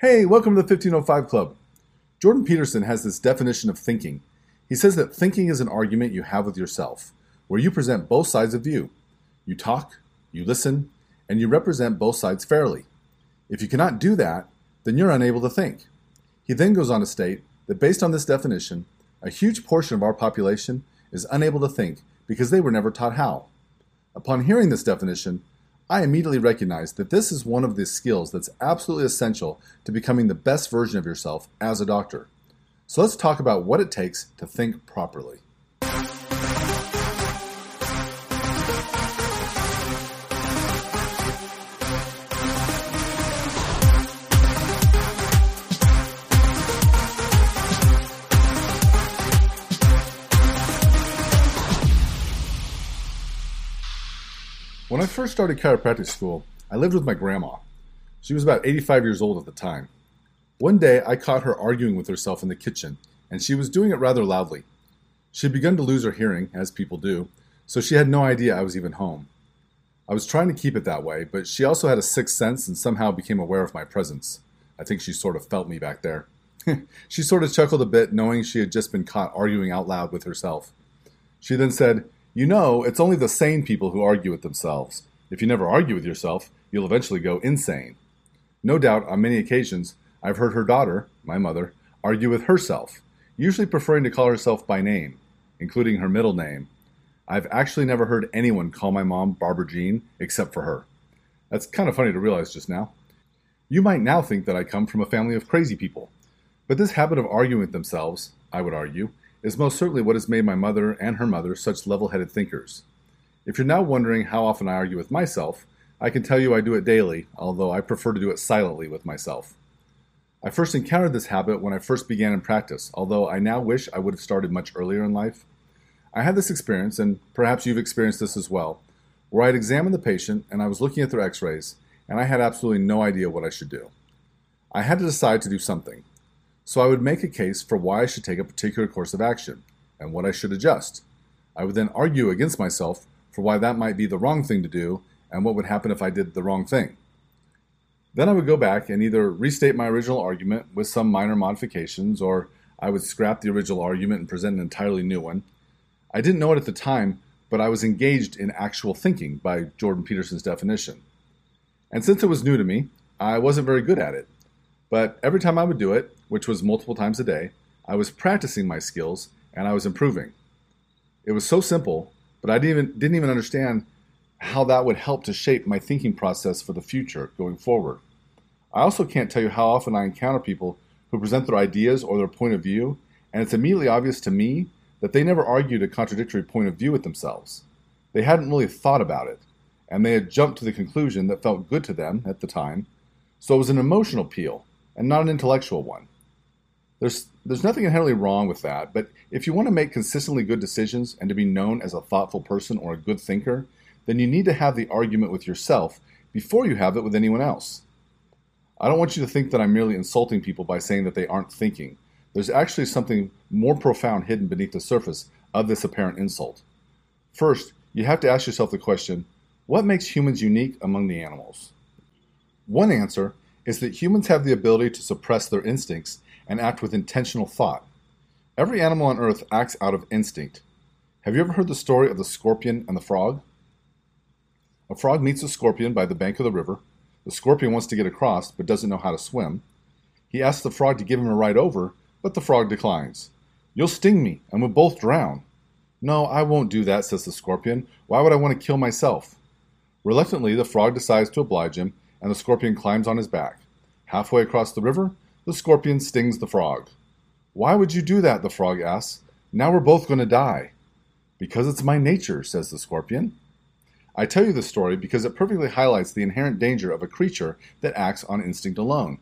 Hey, welcome to the 1505 Club. Jordan Peterson has this definition of thinking. He says that thinking is an argument you have with yourself, where you present both sides of view. You talk, you listen, and you represent both sides fairly. If you cannot do that, then you're unable to think. He then goes on to state that based on this definition, a huge portion of our population is unable to think because they were never taught how. Upon hearing this definition, I immediately recognized that this is one of the skills that's absolutely essential to becoming the best version of yourself as a doctor. So let's talk about what it takes to think properly. First started chiropractic school, I lived with my grandma. She was about 85 years old at the time. One day, I caught her arguing with herself in the kitchen, and she was doing it rather loudly. She had begun to lose her hearing, as people do, so she had no idea I was even home. I was trying to keep it that way, but she also had a sixth sense and somehow became aware of my presence. I think she sort of felt me back there. she sort of chuckled a bit, knowing she had just been caught arguing out loud with herself. She then said, you know, it's only the sane people who argue with themselves. If you never argue with yourself, you'll eventually go insane. No doubt, on many occasions, I've heard her daughter, my mother, argue with herself, usually preferring to call herself by name, including her middle name. I've actually never heard anyone call my mom Barbara Jean except for her. That's kind of funny to realize just now. You might now think that I come from a family of crazy people, but this habit of arguing with themselves, I would argue, is most certainly what has made my mother and her mother such level headed thinkers. If you're now wondering how often I argue with myself, I can tell you I do it daily, although I prefer to do it silently with myself. I first encountered this habit when I first began in practice, although I now wish I would have started much earlier in life. I had this experience, and perhaps you've experienced this as well, where I had examined the patient and I was looking at their x rays, and I had absolutely no idea what I should do. I had to decide to do something, so I would make a case for why I should take a particular course of action and what I should adjust. I would then argue against myself for why that might be the wrong thing to do and what would happen if I did the wrong thing. Then I would go back and either restate my original argument with some minor modifications or I would scrap the original argument and present an entirely new one. I didn't know it at the time, but I was engaged in actual thinking by Jordan Peterson's definition. And since it was new to me, I wasn't very good at it. But every time I would do it, which was multiple times a day, I was practicing my skills and I was improving. It was so simple, but I didn't even, didn't even understand how that would help to shape my thinking process for the future going forward. I also can't tell you how often I encounter people who present their ideas or their point of view, and it's immediately obvious to me that they never argued a contradictory point of view with themselves. They hadn't really thought about it, and they had jumped to the conclusion that felt good to them at the time, so it was an emotional appeal and not an intellectual one. There's, there's nothing inherently wrong with that, but if you want to make consistently good decisions and to be known as a thoughtful person or a good thinker, then you need to have the argument with yourself before you have it with anyone else. I don't want you to think that I'm merely insulting people by saying that they aren't thinking. There's actually something more profound hidden beneath the surface of this apparent insult. First, you have to ask yourself the question what makes humans unique among the animals? One answer is that humans have the ability to suppress their instincts and act with intentional thought. Every animal on earth acts out of instinct. Have you ever heard the story of the scorpion and the frog? A frog meets a scorpion by the bank of the river. The scorpion wants to get across but doesn't know how to swim. He asks the frog to give him a ride over, but the frog declines. You'll sting me, and we'll both drown. No, I won't do that, says the scorpion. Why would I want to kill myself? Reluctantly, the frog decides to oblige him and the scorpion climbs on his back. Halfway across the river, the scorpion stings the frog. Why would you do that? the frog asks. Now we're both going to die. Because it's my nature, says the scorpion. I tell you this story because it perfectly highlights the inherent danger of a creature that acts on instinct alone.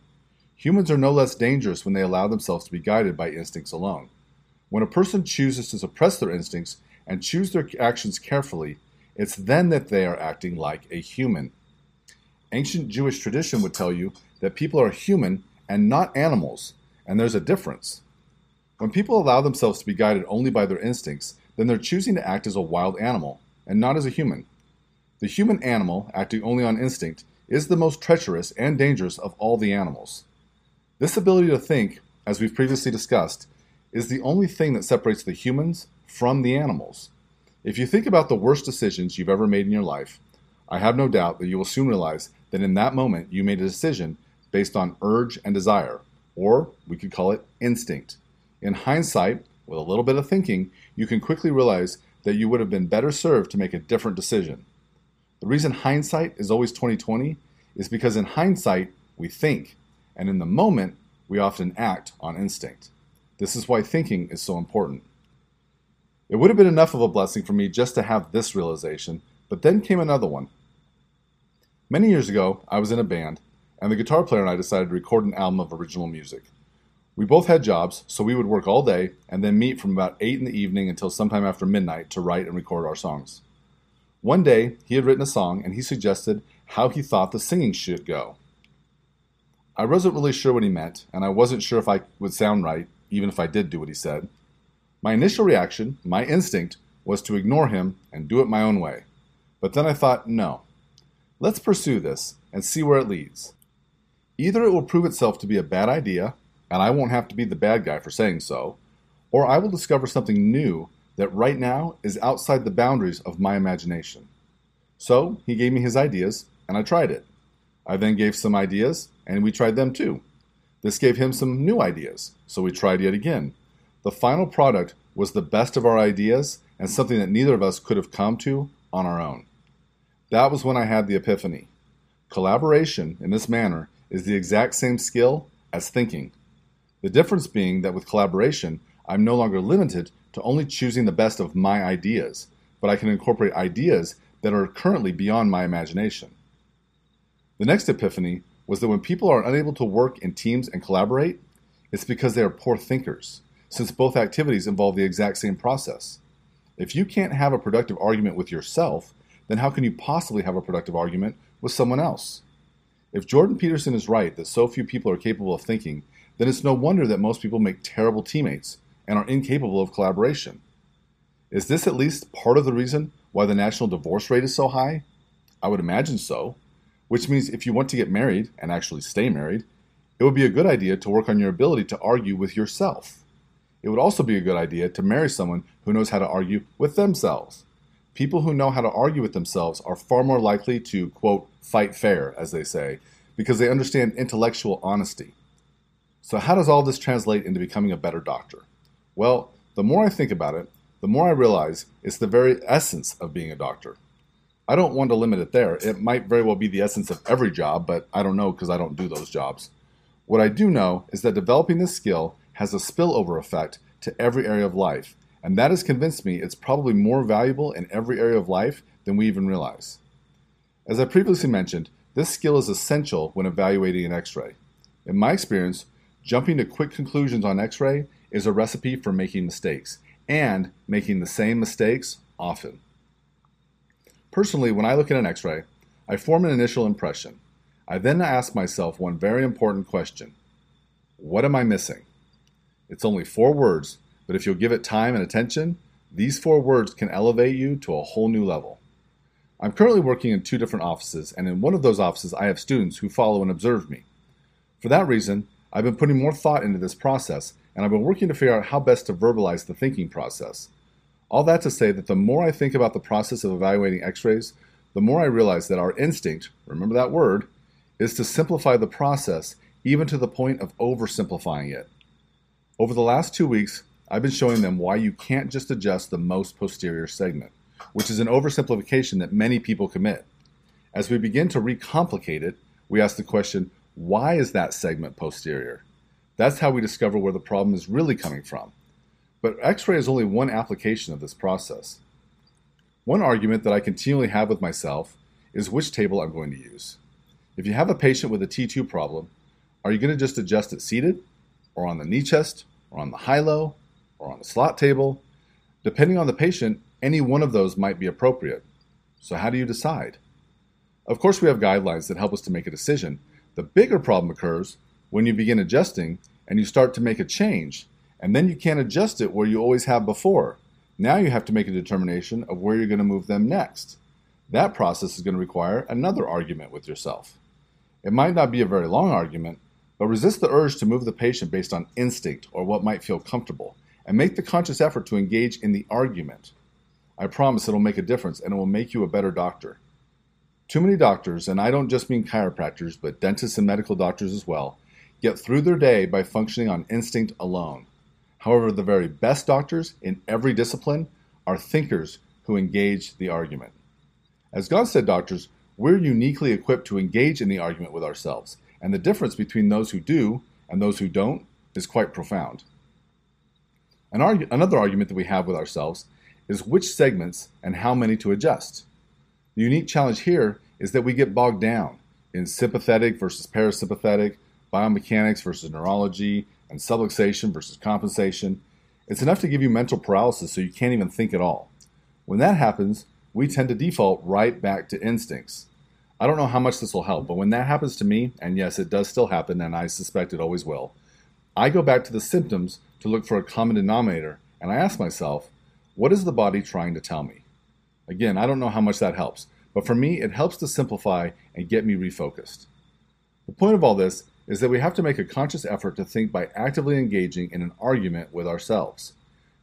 Humans are no less dangerous when they allow themselves to be guided by instincts alone. When a person chooses to suppress their instincts and choose their actions carefully, it's then that they are acting like a human. Ancient Jewish tradition would tell you that people are human and not animals, and there's a difference. When people allow themselves to be guided only by their instincts, then they're choosing to act as a wild animal and not as a human. The human animal, acting only on instinct, is the most treacherous and dangerous of all the animals. This ability to think, as we've previously discussed, is the only thing that separates the humans from the animals. If you think about the worst decisions you've ever made in your life, I have no doubt that you will soon realize that in that moment you made a decision based on urge and desire, or we could call it instinct. In hindsight, with a little bit of thinking, you can quickly realize that you would have been better served to make a different decision. The reason hindsight is always 2020 is because in hindsight we think, and in the moment we often act on instinct. This is why thinking is so important. It would have been enough of a blessing for me just to have this realization, but then came another one. Many years ago, I was in a band, and the guitar player and I decided to record an album of original music. We both had jobs, so we would work all day and then meet from about 8 in the evening until sometime after midnight to write and record our songs. One day, he had written a song and he suggested how he thought the singing should go. I wasn't really sure what he meant, and I wasn't sure if I would sound right, even if I did do what he said. My initial reaction, my instinct, was to ignore him and do it my own way. But then I thought, no. Let's pursue this and see where it leads. Either it will prove itself to be a bad idea and I won't have to be the bad guy for saying so, or I will discover something new that right now is outside the boundaries of my imagination. So he gave me his ideas, and I tried it. I then gave some ideas, and we tried them too. This gave him some new ideas, so we tried yet again. The final product was the best of our ideas and something that neither of us could have come to on our own. That was when I had the epiphany. Collaboration in this manner is the exact same skill as thinking. The difference being that with collaboration, I'm no longer limited to only choosing the best of my ideas, but I can incorporate ideas that are currently beyond my imagination. The next epiphany was that when people are unable to work in teams and collaborate, it's because they are poor thinkers, since both activities involve the exact same process. If you can't have a productive argument with yourself, then how can you possibly have a productive argument with someone else? If Jordan Peterson is right that so few people are capable of thinking, then it's no wonder that most people make terrible teammates and are incapable of collaboration. Is this at least part of the reason why the national divorce rate is so high? I would imagine so, which means if you want to get married and actually stay married, it would be a good idea to work on your ability to argue with yourself. It would also be a good idea to marry someone who knows how to argue with themselves. People who know how to argue with themselves are far more likely to, quote, fight fair, as they say, because they understand intellectual honesty. So, how does all this translate into becoming a better doctor? Well, the more I think about it, the more I realize it's the very essence of being a doctor. I don't want to limit it there. It might very well be the essence of every job, but I don't know because I don't do those jobs. What I do know is that developing this skill has a spillover effect to every area of life, and that has convinced me it's probably more valuable in every area of life than we even realize. As I previously mentioned, this skill is essential when evaluating an x ray. In my experience, Jumping to quick conclusions on x ray is a recipe for making mistakes and making the same mistakes often. Personally, when I look at an x ray, I form an initial impression. I then ask myself one very important question What am I missing? It's only four words, but if you'll give it time and attention, these four words can elevate you to a whole new level. I'm currently working in two different offices, and in one of those offices, I have students who follow and observe me. For that reason, I've been putting more thought into this process, and I've been working to figure out how best to verbalize the thinking process. All that to say that the more I think about the process of evaluating x rays, the more I realize that our instinct, remember that word, is to simplify the process even to the point of oversimplifying it. Over the last two weeks, I've been showing them why you can't just adjust the most posterior segment, which is an oversimplification that many people commit. As we begin to recomplicate it, we ask the question why is that segment posterior? That's how we discover where the problem is really coming from. But x ray is only one application of this process. One argument that I continually have with myself is which table I'm going to use. If you have a patient with a T2 problem, are you going to just adjust it seated, or on the knee chest, or on the high low, or on the slot table? Depending on the patient, any one of those might be appropriate. So, how do you decide? Of course, we have guidelines that help us to make a decision, the bigger problem occurs when you begin adjusting and you start to make a change, and then you can't adjust it where you always have before. Now you have to make a determination of where you're going to move them next. That process is going to require another argument with yourself. It might not be a very long argument, but resist the urge to move the patient based on instinct or what might feel comfortable, and make the conscious effort to engage in the argument. I promise it'll make a difference and it will make you a better doctor. Too many doctors, and I don't just mean chiropractors, but dentists and medical doctors as well, get through their day by functioning on instinct alone. However, the very best doctors in every discipline are thinkers who engage the argument. As Gonstead doctors, we're uniquely equipped to engage in the argument with ourselves, and the difference between those who do and those who don't is quite profound. An argu- another argument that we have with ourselves is which segments and how many to adjust. The unique challenge here is that we get bogged down in sympathetic versus parasympathetic, biomechanics versus neurology, and subluxation versus compensation. It's enough to give you mental paralysis so you can't even think at all. When that happens, we tend to default right back to instincts. I don't know how much this will help, but when that happens to me, and yes, it does still happen, and I suspect it always will, I go back to the symptoms to look for a common denominator, and I ask myself, what is the body trying to tell me? Again, I don't know how much that helps, but for me, it helps to simplify and get me refocused. The point of all this is that we have to make a conscious effort to think by actively engaging in an argument with ourselves.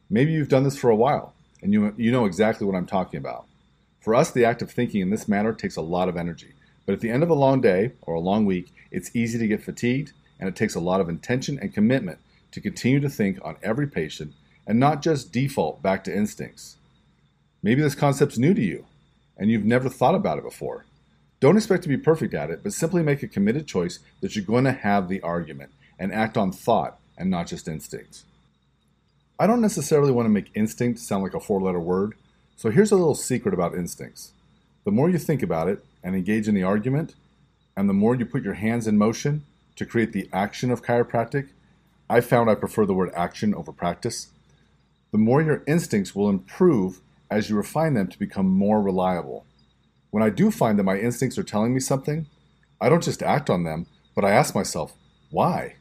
Maybe you've done this for a while, and you, you know exactly what I'm talking about. For us, the act of thinking in this manner takes a lot of energy, but at the end of a long day or a long week, it's easy to get fatigued, and it takes a lot of intention and commitment to continue to think on every patient and not just default back to instincts. Maybe this concept's new to you, and you've never thought about it before. Don't expect to be perfect at it, but simply make a committed choice that you're going to have the argument and act on thought and not just instinct. I don't necessarily want to make instinct sound like a four letter word, so here's a little secret about instincts. The more you think about it and engage in the argument, and the more you put your hands in motion to create the action of chiropractic, I found I prefer the word action over practice, the more your instincts will improve as you refine them to become more reliable. When I do find that my instincts are telling me something, I don't just act on them, but I ask myself, why?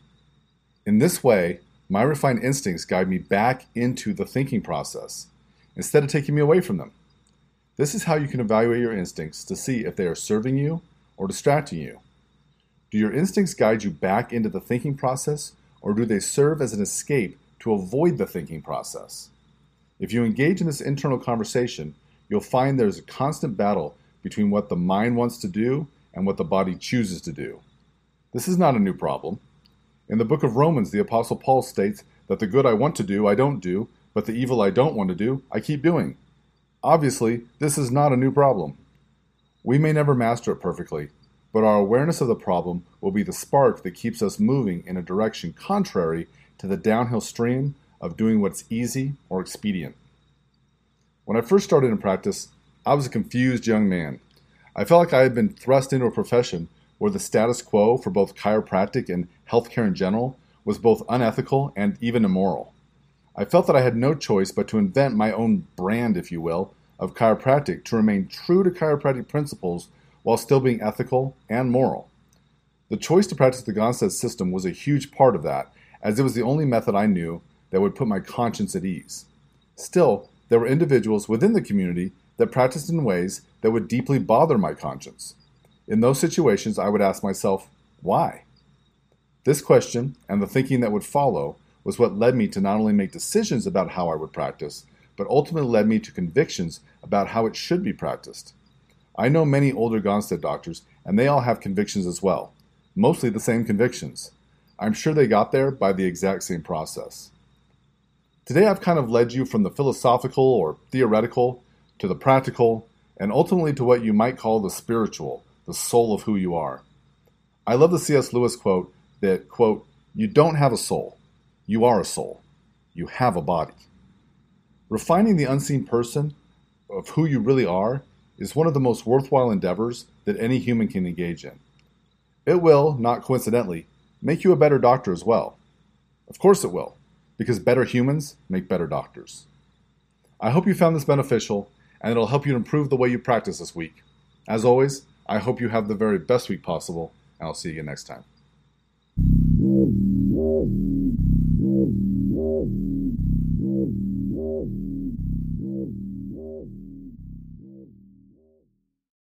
In this way, my refined instincts guide me back into the thinking process instead of taking me away from them. This is how you can evaluate your instincts to see if they are serving you or distracting you. Do your instincts guide you back into the thinking process, or do they serve as an escape to avoid the thinking process? If you engage in this internal conversation, you'll find there's a constant battle between what the mind wants to do and what the body chooses to do. This is not a new problem. In the book of Romans, the Apostle Paul states that the good I want to do, I don't do, but the evil I don't want to do, I keep doing. Obviously, this is not a new problem. We may never master it perfectly, but our awareness of the problem will be the spark that keeps us moving in a direction contrary to the downhill stream of doing what's easy or expedient. When I first started in practice, I was a confused young man. I felt like I had been thrust into a profession where the status quo for both chiropractic and healthcare in general was both unethical and even immoral. I felt that I had no choice but to invent my own brand, if you will, of chiropractic to remain true to chiropractic principles while still being ethical and moral. The choice to practice the Gonstead system was a huge part of that, as it was the only method I knew that would put my conscience at ease. Still, there were individuals within the community that practiced in ways that would deeply bother my conscience. In those situations, I would ask myself, why? This question and the thinking that would follow was what led me to not only make decisions about how I would practice, but ultimately led me to convictions about how it should be practiced. I know many older Gonstead doctors, and they all have convictions as well, mostly the same convictions. I'm sure they got there by the exact same process. Today, I've kind of led you from the philosophical or theoretical to the practical, and ultimately to what you might call the spiritual, the soul of who you are. I love the C.S. Lewis quote that, quote, you don't have a soul, you are a soul. You have a body. Refining the unseen person of who you really are is one of the most worthwhile endeavors that any human can engage in. It will, not coincidentally, make you a better doctor as well. Of course it will, because better humans make better doctors. I hope you found this beneficial and it'll help you improve the way you practice this week. As always, I hope you have the very best week possible, and I'll see you again next time. Música